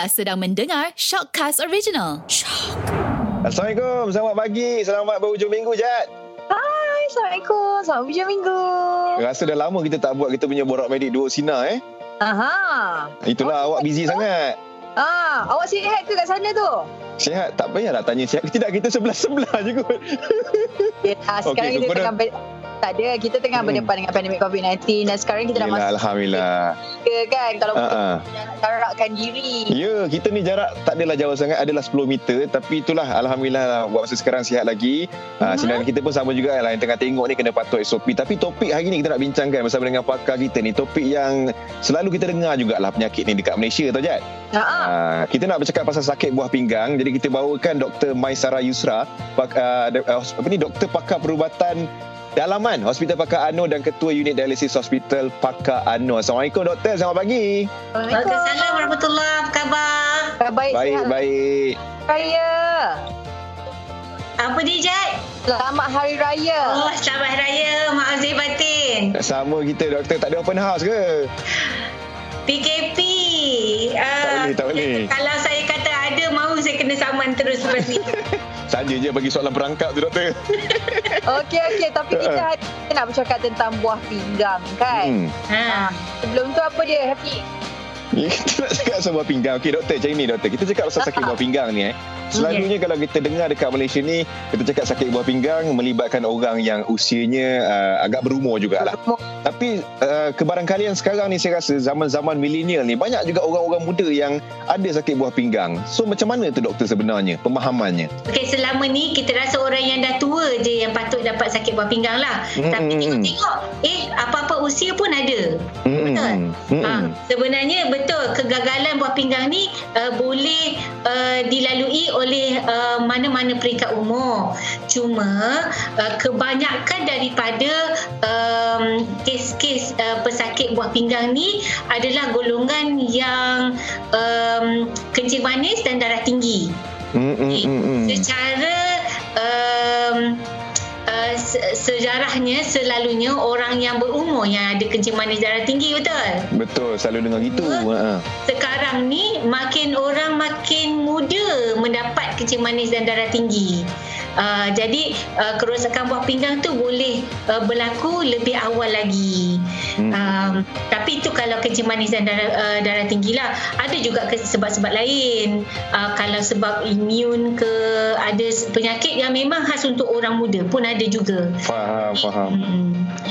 Anda sedang mendengar Shockcast Original. Shock. Assalamualaikum, selamat pagi, selamat berhujung minggu, Jad. Hai, Assalamualaikum. Selamat hujung minggu. Rasa dah lama kita tak buat kita punya borak medik dua sinar eh. Aha. Itulah awak busy sangat. Ah, awak sihat ke kat sana tu? Sihat, tak payahlah tanya sihat tidak, kita sebelah-sebelah je kot. Ya, sekarang Okey, kita tengah tak ada, kita tengah Hmm. berdepan dengan pandemik COVID-19 dan sekarang kita dah Yelah, masuk Alhamdulillah. ke kan kalau Ha, ha. nak jarakkan diri. Ya, kita ni jarak tak adalah jauh sangat, adalah 10 meter. Tapi itulah, Alhamdulillah lah, buat masa sekarang sihat lagi. Uh, Mhm. Sinaran kita pun sama juga lah, yang tengah tengok ni kena patuh SOP. Tapi topik hari ni kita nak bincangkan bersama dengan pakar kita ni. Topik yang selalu kita dengar jugalah penyakit ni dekat Malaysia tau, Jad. Ha ah. Uh, kita nak bercakap pasal sakit buah pinggang. Jadi kita bawakan Dr. Maisara Yusra, pak, uh, apa ni doktor pakar perubatan dalaman Hospital Pakar Anor dan Ketua Unit Dialisis Hospital Pakar Anor. Assalamualaikum doktor, selamat pagi. Waalaikumsalam warahmatullahi Apa khabar? Baik, Baik, sihat baik. raya. Apa dia Jad? Selamat Hari Raya. Oh, selamat Hari Raya. Maaf Zahir Batin. Sama kita doktor, tak ada open house ke? PKP. Tak Ah, boleh, tak boleh. Kalau saya kata ada, mahu saya kena saman terus lepas ni. Saja je bagi soalan perangkap tu doktor. Okey, okey. Tapi kita, hari- kita nak bercakap tentang buah pinggang kan? Hmm. ha. Sebelum tu apa dia? Happy. Kita nak cakap pasal buah pinggang. Okey doktor, macam ni doktor. Kita cakap pasal sakit buah pinggang ni eh. Selalunya kalau kita dengar dekat Malaysia ni, kita cakap sakit buah pinggang melibatkan orang yang usianya uh, agak berumur jugalah. Tapi uh, kebarangkalian sekarang ni saya rasa zaman-zaman milenial ni banyak juga orang-orang muda yang ada sakit buah pinggang. So macam mana tu doktor sebenarnya pemahamannya? Okey, selama ni kita rasa orang yang dah tua je yang patut dapat sakit buah pinggang lah. Mm, Tapi tengok-tengok, eh apa-apa usia pun ada. Hmm. Betul. Hmm. Ha, sebenarnya betul kegagalan buah pinggang ni uh, boleh uh, dilalui oleh uh, mana-mana peringkat umur. Cuma uh, kebanyakan daripada um, kes-kes uh, pesakit buah pinggang ni adalah golongan yang um, kencing manis dan darah tinggi. Hmm, hmm, hmm, hmm. Secara um, uh, se- sejarahnya selalunya orang yang berumur yang ada kencing manis darah tinggi betul? Betul, selalu dengar gitu. Ha. sekarang ni makin orang makin muda mendapat kencing manis dan darah tinggi. Uh, jadi uh, kerosakan buah pinggang tu boleh uh, berlaku lebih awal lagi. Hmm. Um, tapi itu kalau kencing manis dan darah, uh, darah tinggi lah. Ada juga sebab-sebab lain. Uh, kalau sebab imun ke ada penyakit yang memang khas untuk orang muda pun ada juga. Faham, faham. Hmm.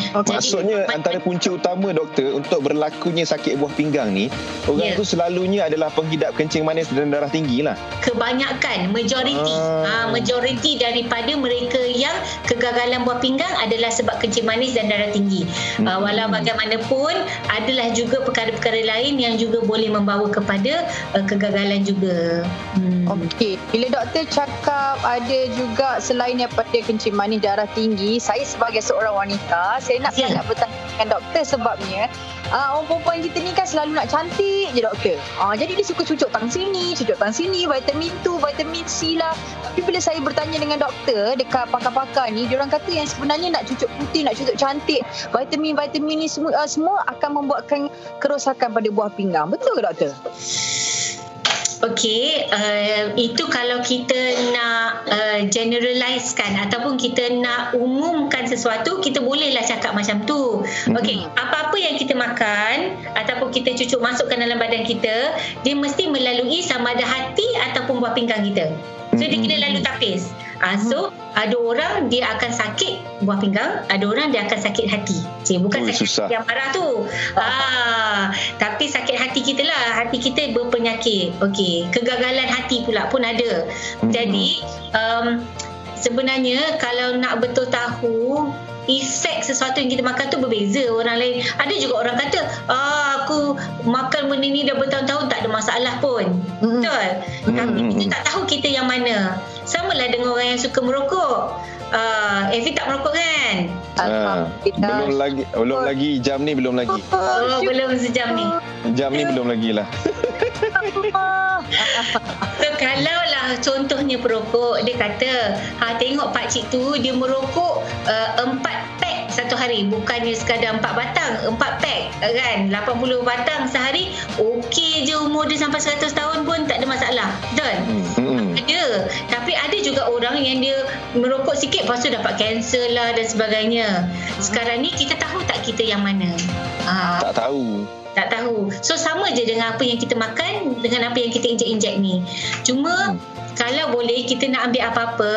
Okey. Maksudnya Jadi, antara punca utama doktor untuk berlakunya sakit buah pinggang ni orang Ya. tu selalunya adalah penghidap kencing manis dan darah tinggi lah. kebanyakan majoriti Ah. ah. majoriti daripada mereka yang kegagalan buah pinggang adalah sebab kencing manis dan darah tinggi. Hmm. Ah, walau bagaimanapun adalah juga perkara-perkara lain yang juga boleh membawa kepada uh, kegagalan juga. Hmm. Okey, bila doktor cakap ada juga selain daripada kencing manis darah tinggi, saya sebagai seorang wanita, saya nak Ya. sangat bertanya dengan doktor sebabnya uh, orang perempuan kita ni kan selalu nak cantik je doktor. Uh, jadi dia suka cucuk tang sini, cucuk tang sini, vitamin tu, vitamin C lah. Tapi bila saya bertanya dengan doktor dekat pakar-pakar ni, diorang kata yang sebenarnya nak cucuk putih, nak cucuk cantik, vitamin-vitamin ni semua, uh, semua akan membuatkan kerosakan pada buah pinggang. Betul ke doktor? Okey, uh, itu kalau kita nak uh, generalizekan ataupun kita nak umumkan sesuatu, kita bolehlah cakap macam tu. Okey, apa-apa yang kita makan ataupun kita cucuk masukkan dalam badan kita, dia mesti melalui sama ada hati ataupun buah pinggang kita. So dia kena lalu tapis. Ah, so ada orang dia akan sakit buah pinggang, ada orang dia akan sakit hati. Cik, bukan Ui, sakit susah. hati yang parah tu. Ah, tapi sakit hati kita lah. Hati kita berpenyakit. Okey, kegagalan hati pula pun ada. Mhm. Jadi um, sebenarnya kalau nak betul tahu efek sesuatu yang kita makan tu berbeza orang lain. Ada juga orang kata, ah, aku makan benda ni dah bertahun-tahun tak ada masalah pun. Mm-mm. Betul. Tapi Mm-mm. kita tak tahu kita yang mana. Sama lah dengan orang yang suka merokok. Uh, Evi tak merokok kan? Ha. Belum lagi belum lagi jam ni belum lagi. Oh, belum sejam ni. Jam ni belum lagi lah. So kalau lah contohnya perokok dia kata ha tengok pak cik tu dia merokok uh, empat pack satu hari bukannya sekadar empat batang empat pack kan 80 batang sehari okey je umur dia sampai 100 tahun pun tak ada masalah betul Hmm. Ada tapi ada juga orang yang dia merokok sikit lepas tu dapat kanser lah dan sebagainya sekarang ni kita tahu tak kita yang mana Ah, Tak tahu. tak tahu. So sama je dengan apa yang kita makan dengan apa yang kita injek-injek ni. Cuma Hmm. kalau boleh kita nak ambil apa-apa,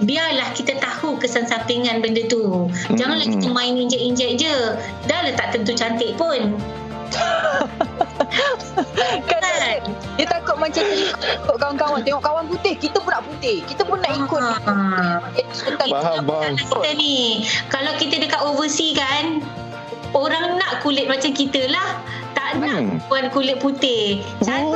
biarlah kita tahu kesan sampingan benda tu. Hmm, Janganlah kita main injek-injek je. Dah lah tak tentu cantik pun. Kan dia takut macam ikut kawan-kawan. Tengok kawan putih, kita pun nak putih. Kita pun nak ikut. Ah. Jadi sebentar Faham, faham. Kita ni, kalau kita dekat overseas kan, orang nak kulit macam kita lah. Tak nak Hmm. puan kulit putih. Cantik Betul.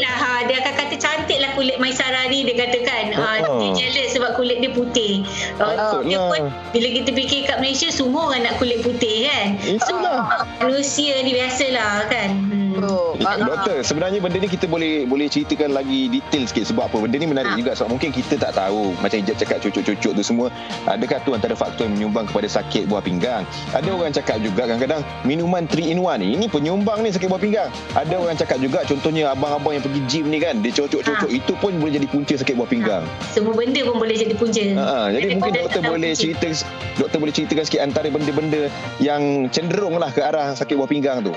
Lah. Ha. Dia akan kata cantik lah kulit Maisara ni. Dia katakan. Ha, Oh. dia jealous sebab kulit dia putih. Uh, dia pun, bila kita fikir kat Malaysia, semua orang nak kulit putih kan. Itulah. Manusia ni biasalah kan. Hmm. Oh, ah, ah. Doktor, sebenarnya benda ni kita boleh boleh ceritakan lagi detail sikit sebab apa? Benda ni menarik Ha. juga sebab mungkin kita tak tahu macam Ijat cakap cucuk-cucuk tu semua adakah tu antara faktor yang menyumbang kepada sakit buah pinggang. Ada orang cakap juga kadang-kadang minuman 3 in 1 ni ini penyumbang ni sakit buah pinggang. Ada orang cakap juga contohnya abang-abang yang pergi gym ni kan dia cocok-cocok itu pun boleh jadi punca sakit buah pinggang. Semua benda pun boleh jadi punca. Ha, ha, jadi mungkin Daripada doktor boleh punca. cerita doktor boleh ceritakan sikit antara benda-benda yang cenderung lah ke arah sakit buah pinggang tu.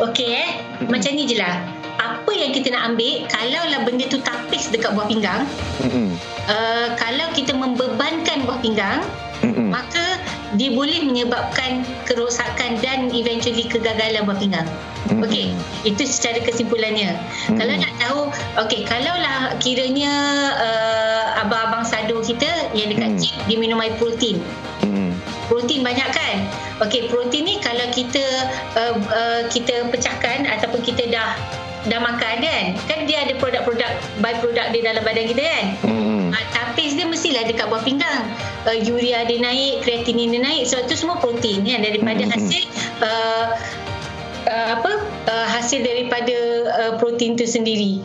Okey eh. Macam ni je lah. Apa yang kita nak ambil, kalaulah benda tu tapis dekat buah pinggang, Hmm. uh, kalau kita membebankan buah pinggang, Hmm. maka dia boleh menyebabkan kerosakan dan eventually kegagalan buah pinggang. Mm-mm. Okey, itu secara kesimpulannya. Mm-mm. Kalau nak tahu, okey, kalaulah kiranya uh, abang-abang sado kita yang dekat Mm. gym dia minum air protein. Hmm. Protein banyak kan? Okey, protein ni kalau kita uh, uh, kita pecahkan ataupun kita dah dah makan kan, kan dia ada produk-produk by-product dia dalam badan kita kan? Hmm. Uh, tapis dia mestilah dekat buah pinggang. Uh, urea dia naik, kreatinin dia naik. Sebab tu semua protein kan daripada Mm-mm. hasil uh, uh, apa? Uh, hasil daripada uh, protein tu sendiri.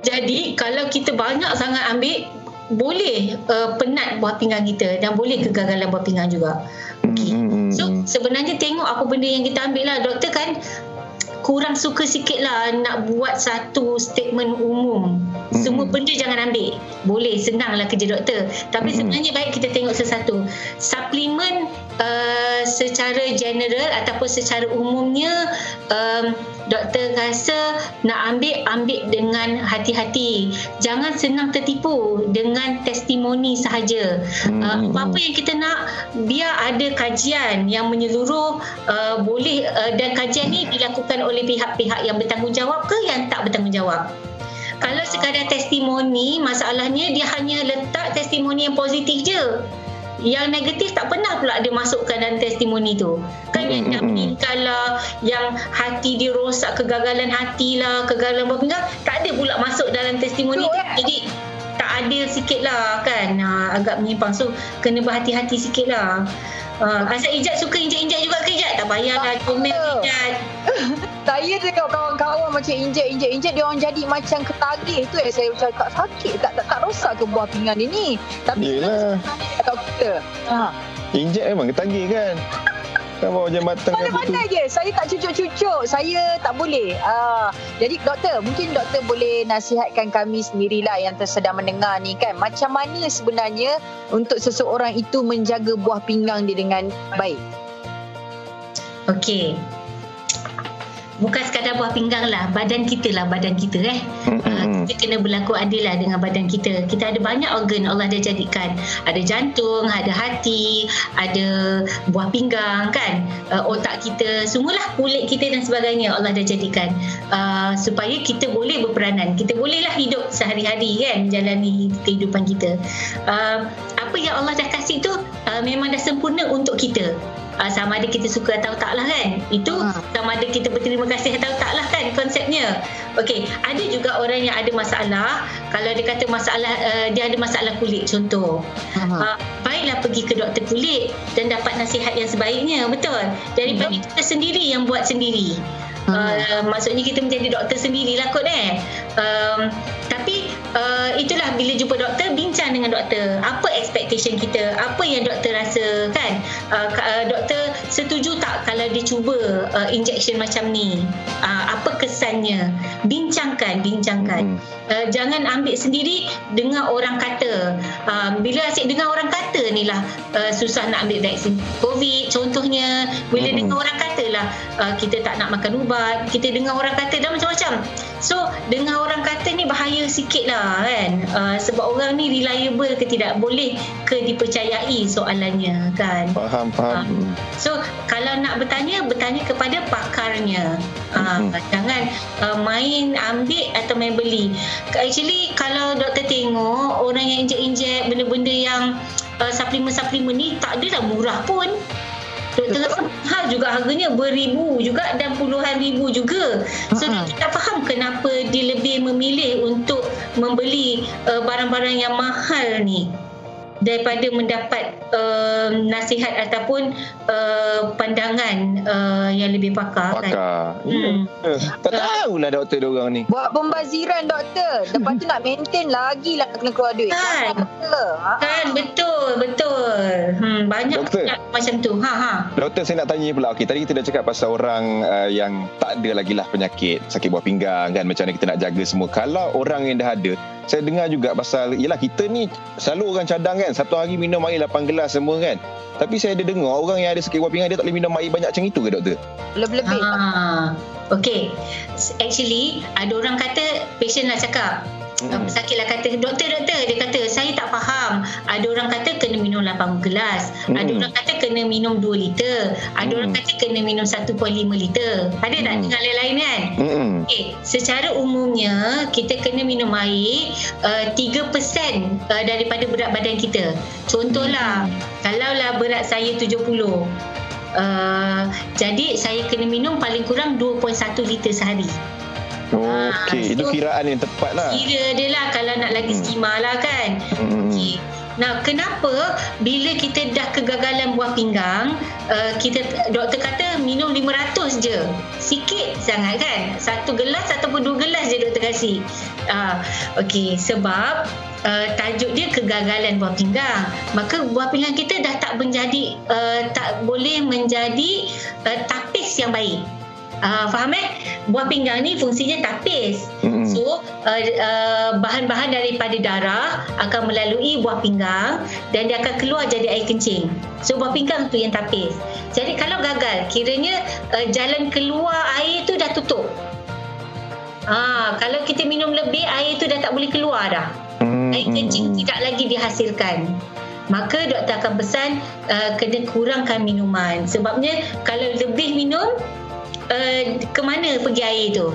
Jadi kalau kita banyak sangat ambil boleh uh, penat buah pinggang kita dan boleh kegagalan buah pinggang juga. Okey. Hmm. So sebenarnya tengok apa benda yang kita ambil lah doktor kan kurang suka sikit lah nak buat satu statement umum. Semua benda jangan ambil. Boleh, senang lah kerja doktor. Tapi sebenarnya baik kita tengok sesuatu. Suplemen uh, secara general ataupun secara umumnya um, doktor rasa nak ambil, ambil dengan hati-hati. Jangan senang tertipu dengan testimoni sahaja. Uh, Mm-mm. apa-apa yang kita nak biar ada kajian yang menyeluruh uh, boleh uh, dan kajian ni dilakukan oleh pihak-pihak yang bertanggungjawab ke yang tak bertanggungjawab. Kalau sekadar testimoni, masalahnya dia hanya letak testimoni yang positif je. Yang negatif tak pernah pula dia masukkan dalam testimoni tu. Kan yang Mm, dah mm, mm. meninggal lah, yang hati dia rosak, kegagalan hati lah, kegagalan buah pinggang, tak ada pula masuk dalam testimoni Betul, tu. eh? Jadi tak adil sikit lah kan ha, agak menyimpang so kena berhati-hati sikit lah ha, asal Ijat suka injek-injek juga ke Ijat tak payahlah comel Betul. Ijat Saya tengok kawan-kawan macam injek-injek-injek dia orang jadi macam ketagih tu eh saya macam tak sakit tak tak, tak rosak ke buah pinggan dia ni. Tapi Yelah. tak kita. Ha. Injek memang ketagih kan. Kan bawa jambatan kan Mana-mana je. Saya tak cucuk-cucuk. Saya tak boleh. Ah, jadi doktor, mungkin doktor boleh nasihatkan kami sendirilah yang tersedang mendengar ni kan. Macam mana sebenarnya untuk seseorang itu menjaga buah pinggang dia dengan baik? Okey Bukan sekadar buah pinggang lah. Badan kita lah badan kita eh. Uh, Kita kena berlaku adil lah dengan badan kita. Kita ada banyak organ Allah dah jadikan. Ada jantung, ada hati Ada buah pinggang kan? Uh, Otak kita Semualah kulit kita dan sebagainya Allah dah jadikan. Uh, Supaya kita boleh berperanan. Kita bolehlah hidup sehari-hari kan? Menjalani kehidupan kita. Uh, Apa yang Allah dah kasih tu uh, Memang dah sempurna untuk kita uh, sama ada kita suka atau tak lah kan? Itu Ha. sama ada kita berterima kasih atau tak lah kan konsepnya. Okey, ada juga orang yang ada masalah. Kalau dia kata masalah uh, dia ada masalah kulit contoh. Uh, baiklah pergi ke doktor kulit dan dapat nasihat yang sebaiknya betul? Daripada kita sendiri yang buat sendiri. Uh, maksudnya kita menjadi doktor sendirilah kot eh. Um, tapi uh, itulah bila jumpa doktor bincang dengan doktor. Apa expectation kita? Apa yang doktor rasa kan uh, uh, doktor setuju tak kalau dia cuba uh, injection macam ni? Uh, apa kesannya? Bincangkan bincangkan. Hmm. uh, jangan ambil sendiri dengar orang kata. Uh, bila asyik dengar orang kata ni lah uh, susah nak ambil vaksin covid. Contohnya bila hmm. dengar orang kata lah uh, kita tak nak makan ubat kita dengar orang kata dan macam-macam so dengar orang kata ni bahaya sikit lah kan? Uh, sebab orang ni reliable ke tidak? Boleh ke dipercayai soalannya kan? Faham faham. Uh, so kalau nak bertanya bertanya kepada pakarnya. Uh, jangan uh, main ambil atau main beli. Actually kalau doktor tengok orang yang injek-injek benda-benda yang uh, suplemen-suplemen ni tak adalah murah pun Rasa mahal juga harganya beribu juga dan puluhan ribu juga. So uh-huh. kita faham kenapa dia lebih memilih untuk membeli uh, barang-barang yang mahal ni daripada mendapat uh, nasihat ataupun uh, pandangan uh, yang lebih pakar, pakar. kan. Hmm. Yeah. Tak tahulah doktor dia orang ni. Buat pembaziran doktor. Lepas tu nak maintain lagi lah kena keluar duit. Kan. Ha. Kan betul betul. Hmm banyak doktor. macam tu. Ha ha. Doktor saya nak tanya pula. Okey tadi kita dah cakap pasal orang uh, yang tak ada lagi lah penyakit sakit buah pinggang kan macam mana kita nak jaga semua. Kalau orang yang dah ada saya dengar juga pasal yalah kita ni selalu orang cadang kan. Satu hari minum air 8 gelas semua kan. Tapi saya ada dengar orang yang ada sakit buah pinggang dia tak boleh minum air banyak macam itu ke doktor? Lebih-lebih. Ha. Okay, actually ada orang kata patient lah cakap Hmm. Sakitlah kata doktor doktor dia kata saya tak faham. Ada orang kata kena minum 8 gelas. Hmm. Ada orang kata kena minum 2 liter. Ada hmm. orang kata kena minum 1.5 liter. Ada tak hmm. dengar lain-lain kan? Hmm. Okay. secara umumnya kita kena minum air uh, 3% uh, daripada berat badan kita. Contohlah hmm. kalaulah berat saya 70 Uh, jadi saya kena minum paling kurang 2.1 liter sehari. Okey, so, itu kiraan yang tepat lah. Kira dia lah kalau nak lagi hmm. lah kan. Hmm. Okey. Nah, kenapa bila kita dah kegagalan buah pinggang, uh, kita doktor kata minum 500 je. Sikit sangat kan? Satu gelas ataupun dua gelas je doktor kasih. Uh, Okey, sebab uh, tajuk dia kegagalan buah pinggang. Maka buah pinggang kita dah tak menjadi uh, tak boleh menjadi uh, tapis yang baik. Uh, faham eh? Buah pinggang ni fungsinya tapis. Mm-hmm. So, uh, uh, bahan-bahan daripada darah akan melalui buah pinggang dan dia akan keluar jadi air kencing. So, buah pinggang tu yang tapis. Jadi, kalau gagal, kiranya uh, jalan keluar air tu dah tutup. Ha, kalau kita minum lebih, air tu dah tak boleh keluar dah. Mm-hmm. Air kencing tidak lagi dihasilkan maka doktor akan pesan uh, kena kurangkan minuman sebabnya kalau lebih minum uh, ke mana pergi air tu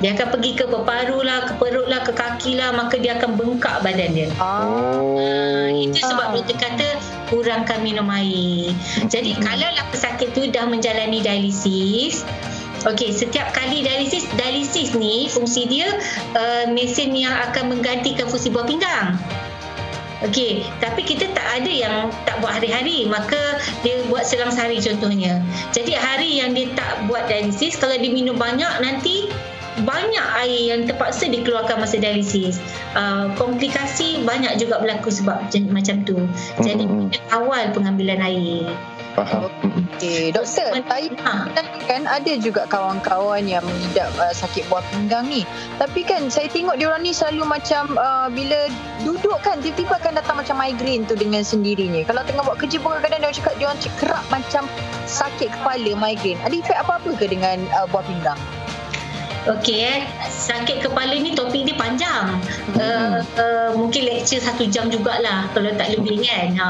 dia akan pergi ke peparu lah, ke perut lah, ke kaki lah maka dia akan bengkak badan dia oh. uh, itu sebab ah. doktor kata kurangkan minum air jadi hmm. kalau lah pesakit tu dah menjalani dialisis Okey, setiap kali dialisis, dialisis ni fungsi dia uh, mesin yang akan menggantikan fungsi buah pinggang. Okey, tapi kita tak ada yang tak buat hari-hari, maka dia buat selang sehari contohnya. Jadi hari yang dia tak buat dialisis, kalau dia minum banyak nanti banyak air yang terpaksa dikeluarkan masa dialisis. Uh, komplikasi banyak juga berlaku sebab macam tu. Jadi hmm. awal pengambilan air. Faham. Okey, doktor, saya ha. kan ada juga kawan-kawan yang mengidap uh, sakit buah pinggang ni. Tapi kan saya tengok dia orang ni selalu macam uh, bila duduk kan tiba-tiba akan datang macam migraine tu dengan sendirinya. Kalau tengah buat kerja pun kadang-kadang dia orang cakap dia orang kerap macam sakit kepala migraine. Ada efek apa-apa ke dengan uh, buah pinggang? Okey eh, sakit kepala ni topik dia panjang. Hmm. Uh, uh, mungkin lecture satu jam jugalah kalau tak lebih kan. Ha,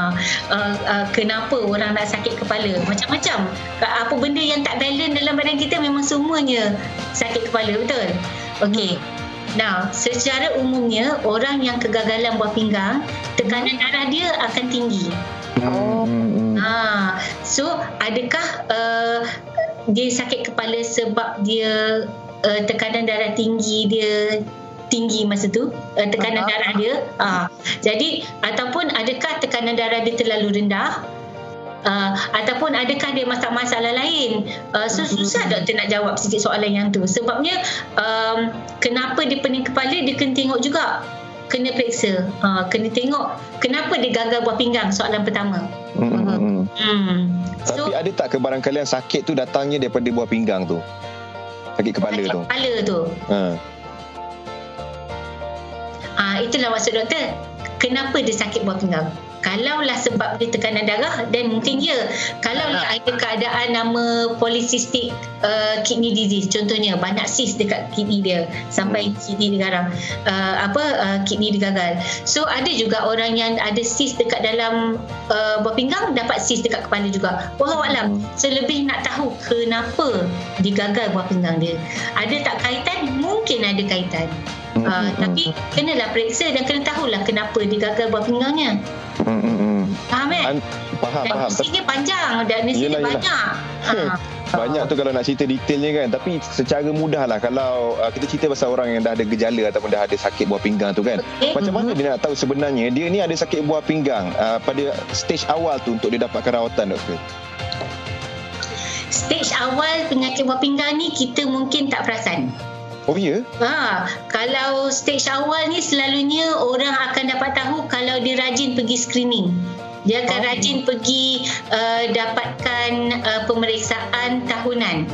uh, uh, kenapa orang nak sakit kepala? Macam-macam. Apa benda yang tak balance dalam badan kita memang semuanya sakit kepala, betul? Okey. Nah, secara umumnya orang yang kegagalan buah pinggang, tekanan darah dia akan tinggi. Oh. Ha, so adakah uh, dia sakit kepala sebab dia uh, tekanan darah tinggi dia tinggi masa tu. Uh, tekanan uh-huh. darah dia. Uh, jadi ataupun adakah tekanan darah dia terlalu rendah? Uh, ataupun adakah dia masalah-masalah lain? Uh, so susah doktor nak jawab sikit soalan yang tu. Sebabnya um, kenapa dia pening kepala dia kena tengok juga. Kena periksa. Uh, kena tengok kenapa dia gagal buah pinggang soalan pertama. Hmm. hmm. so Tapi ada tak kebarangkalian sakit tu datangnya daripada buah pinggang tu? Sakit kepala sakit tu. kepala tu Ha. Ah itulah maksud doktor. Kenapa dia sakit buah pinggang? Kalaulah sebab dia tekanan darah dan mungkin ya. Kalaulah ada keadaan nama polycystic uh, kidney disease contohnya banyak cyst dekat kidney dia sampai kidney dia uh, apa uh, kidney dia gagal. So ada juga orang yang ada cyst dekat dalam uh, buah pinggang dapat cyst dekat kepala juga. Wallahu alam. So nak tahu kenapa dia gagal buah pinggang dia. Ada tak kaitan? Mungkin ada kaitan. Hmm, Uh, hmm, tapi kenalah periksa dan kena tahulah kenapa dia gagal buat pinggangnya. Hmm, hmm, hmm. Faham eh? An- faham, dan faham. dia panjang dan misi dia Yelah, yelah. banyak. Ha. Banyak tu kalau nak cerita detailnya kan Tapi secara mudah lah Kalau uh, kita cerita pasal orang yang dah ada gejala Ataupun dah ada sakit buah pinggang tu kan Okay. Macam mana dia nak tahu sebenarnya Dia ni ada sakit buah pinggang uh, Pada stage awal tu Untuk dia dapatkan rawatan doktor Stage awal penyakit buah pinggang ni kita mungkin tak perasan. Oh ya? Ha, kalau stage awal ni selalunya orang akan dapat tahu kalau dia rajin pergi screening. Dia akan Oh. rajin pergi uh, dapatkan uh, pemeriksaan tahunan.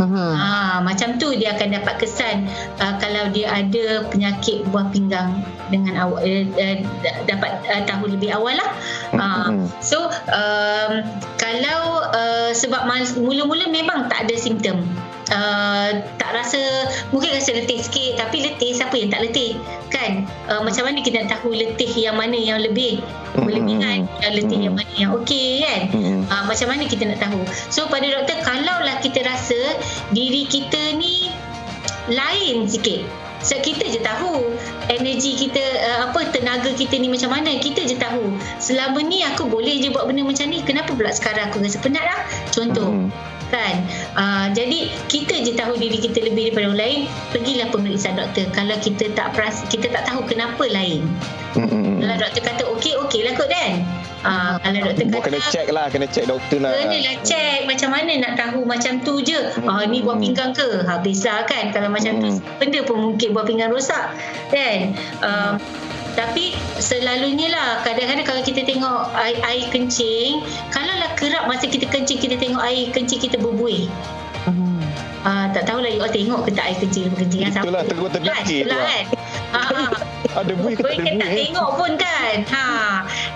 Hmm. Ha, macam tu dia akan dapat kesan uh, kalau dia ada penyakit buah pinggang dengan awal uh, uh, dapat uh, tahu lebih awal lah. Hmm. so um, kalau uh, sebab mula-mula memang tak ada simptom. Uh, tak rasa mungkin rasa letih sikit tapi letih siapa yang tak letih? Kan? Uh, macam mana kita nak tahu letih yang mana yang lebih? Berlebihan yang letih yang mana yang okey kan? Hmm. Uh, macam mana kita nak tahu? So pada doktor Kalaulah kita rasa Diri kita ni Lain sikit. So kita je tahu Energi kita uh, Apa tenaga kita ni macam mana Kita je tahu. Selama ni aku boleh je buat benda macam ni Kenapa pula sekarang aku rasa penat lah? Contoh. Hmm. Kan uh, jadi kita je tahu diri kita lebih daripada orang lain pergilah pemeriksaan doktor kalau kita tak peras kita tak tahu kenapa lain Hmm, hmm, hmm. kalau doktor kata okey okey lah kot kan uh, kalau doktor kata kena check lah Kena check doktor lah Kenalah check macam mana nak tahu macam tu je. Ah ni buah pinggang ke? Habislah kan kalau macam tu Hmm. benda pun mungkin buah pinggang rosak kan. Um, tapi selalunya lah kadang-kadang kalau kita tengok air, air kencing kalaulah kerap masa kita kencing kita tengok air kencing kita berbuih Hmm. uh, tak tahulah you all tengok ke tak air kencing kencing yang Itulah, terus terfikir itulah lah. kan ha, ha. Ada buih ke tak ada kan tak buih eh? tengok pun kan ha.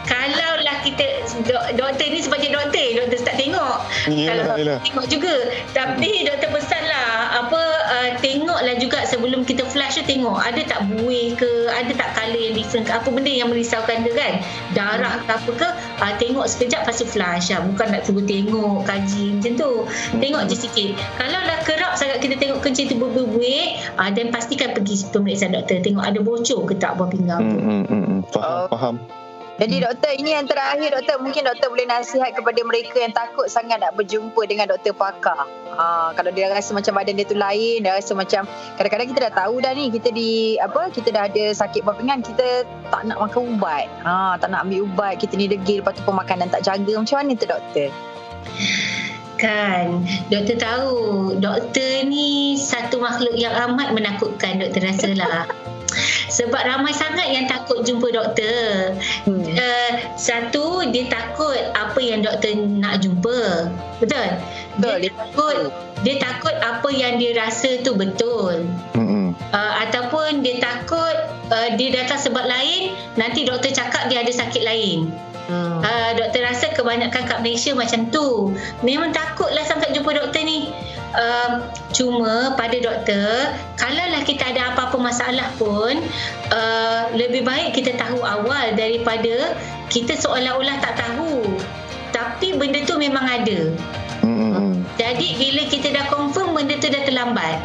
Kalau lah kita dok, Doktor ni sebagai doktor Doktor tak tengok Yelah, Kalau yelah. tengok juga Tapi doktor pesan lah Apa uh, Tengoklah juga sebelum kita flush tu Tengok ada tak buih ke Ada tak colour yang different ke Apa benda yang merisaukan dia kan Darah ke apa ke uh, Tengok sekejap Lepas tu flush lah Bukan nak suruh tengok Kaji macam tu Tengok je sikit Kalau lah kerap sangat kita tengok kencing tu berbuih uh, Dan pastikan pergi pemeriksaan doktor Tengok ada bocor ke tak buah pinggang tu Hmm, hmm, hmm, hmm. Faham, Oh. faham. Jadi doktor ini yang terakhir doktor mungkin doktor boleh nasihat kepada mereka yang takut sangat nak berjumpa dengan doktor pakar. Ha, kalau dia rasa macam badan dia tu lain, dia rasa macam kadang-kadang kita dah tahu dah ni kita di apa kita dah ada sakit buah pinggang kita tak nak makan ubat. Ha, tak nak ambil ubat, kita ni degil lepas tu pemakanan tak jaga. Macam mana tu doktor? Kan Doktor tahu Doktor ni Satu makhluk yang amat menakutkan Doktor rasalah Sebab ramai sangat yang takut jumpa doktor Hmm. uh, Satu Dia takut Apa yang doktor nak jumpa Betul? Betul, Dia takut Dia takut apa yang dia rasa tu betul hmm. uh, Ataupun dia takut uh, Dia datang sebab lain Nanti doktor cakap dia ada sakit lain Hmm. Uh, doktor rasa kebanyakan kat Malaysia macam tu. Memang takutlah sangat jumpa doktor ni. Uh, cuma pada doktor, kalaulah kita ada apa-apa masalah pun, uh, lebih baik kita tahu awal daripada kita seolah-olah tak tahu. Tapi benda tu memang ada. Hmm. Jadi bila kita dah confirm benda tu dah terlambat.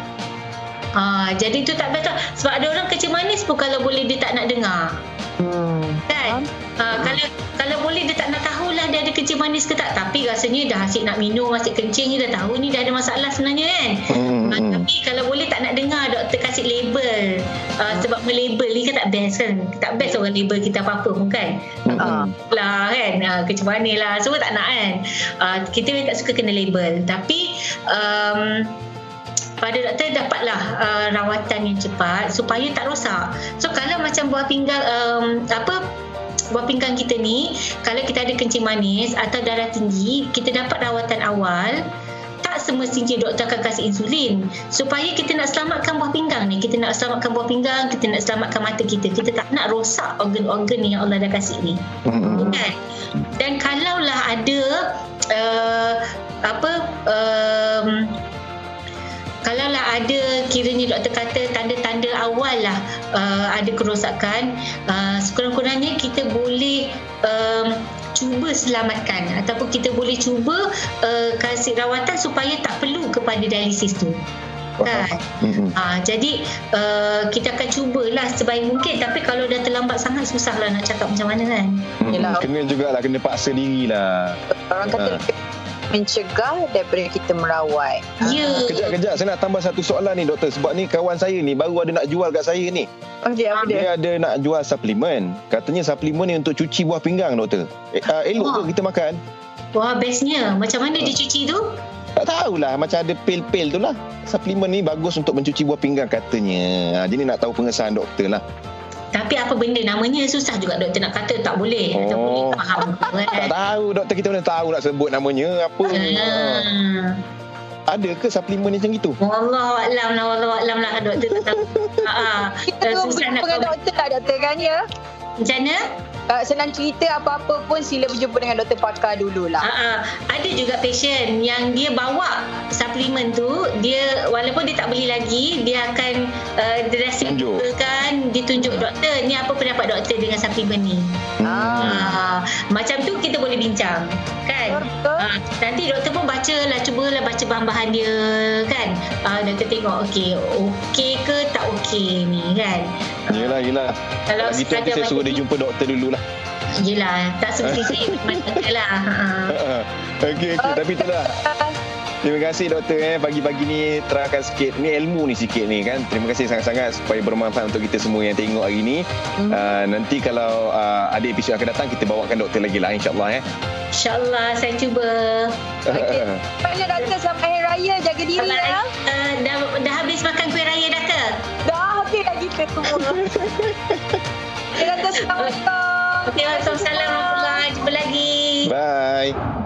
Uh, jadi tu tak betul. Sebab ada orang kecil manis pun kalau boleh dia tak nak dengar. Hmm. Kan? Uh, kalau kalau boleh dia tak nak tahulah dia ada kencing manis ke tak. Tapi rasanya dah asyik nak minum asyik kencing ni dah tahu ni dah ada masalah sebenarnya kan? Hmm, uh, tapi kalau boleh tak nak dengar doktor kasih label. Uh, sebab melabel ni kan tak best kan? Tak best orang label kita apa-apa pun kan? Hmm. lah kan? Uh, kencing manis lah. Semua tak nak kan? Uh, kita memang tak suka kena label. Tapi um, pada doktor dapatlah uh, rawatan yang cepat supaya tak rosak. So kalau macam buah pinggang um, apa buah pinggang kita ni kalau kita ada kencing manis atau darah tinggi kita dapat rawatan awal tak semestinya doktor akan kasih insulin. Supaya kita nak selamatkan buah pinggang ni kita nak selamatkan buah pinggang kita nak selamatkan mata kita kita tak nak rosak organ-organ yang Allah dah kasih ni. Hmm. kan? Dan kalaulah ada uh, apa um, kalaulah ada kiranya doktor kata tanda-tanda awal lah uh, ada kerosakan uh, sekurang-kurangnya kita boleh um, cuba selamatkan ataupun kita boleh cuba uh, kasih rawatan supaya tak perlu kepada dialisis tu kan Hmm. Ha, jadi uh, kita akan cubalah sebaik mungkin tapi kalau dah terlambat sangat susahlah nak cakap macam mana kan. Hmm. Yelah. Kena jugalah kena paksa diri lah. Orang kata Ha. Mencegah daripada kita merawat. Ya. Kejap-kejap saya nak tambah satu soalan ni doktor sebab ni kawan saya ni baru ada nak jual kat saya ni. Oh, dia apa dia? Dia ada nak jual suplemen. Katanya suplemen ni untuk cuci buah pinggang doktor. Eh, uh, elok ke Wah. kita makan? Wah bestnya. Macam mana dia cuci tu? Tak tahulah macam ada pil-pil tu lah. Suplemen ni bagus untuk mencuci buah pinggang katanya. Ha, jadi nak tahu pengesahan doktor lah. Tapi apa benda namanya susah juga doktor nak kata tak boleh oh. Oh. boleh faham Tak kan. tahu doktor kita mana tahu nak sebut namanya apa. Hmm. Ada ke suplemen macam itu? Wallahu a'lam lah, wallahu a'lam lah doktor tak tahu. Ha ah. Kita Susah nak dengan tahu. doktor lah doktor kan ya. Macam mana? Uh, senang cerita apa-apa pun sila berjumpa dengan doktor pakar dululah. Ha ah. Ada juga patient yang dia bawa suplemen tu, dia walaupun dia tak beli lagi, dia akan uh, dressing Tunjuk. kan, dia tunjuk doktor, ni apa pendapat doktor dengan suplemen ni. Ah. Ha, macam tu kita boleh bincang kan ha, nanti doktor pun baca lah cubalah baca bahan-bahan dia kan ha, doktor tengok okey okey ke tak okey ni kan Yelah, yelah. kalau gitu nanti saya suruh dia jumpa doktor dululah. yelah tak semestinya macam lah ha. okey, okey. Tapi itulah. Terima kasih doktor eh pagi-pagi ni terangkan sikit ni ilmu ni sikit ni kan. Terima kasih sangat-sangat supaya bermanfaat untuk kita semua yang tengok hari ni. Hmm. Uh, nanti kalau uh, ada episod akan datang kita bawakan doktor lagi lah insya-Allah eh. InsyaAllah saya cuba Okey. Baiklah doktor selamat hari raya jaga diri Selamat ya. uh, dah, dah habis makan kuih raya dah ke? Dah habis dah kita semua. Okay, doktor Assalamualaikum. Okey, Waalaikumsalam warahmatullahi Jumpa lagi. Bye.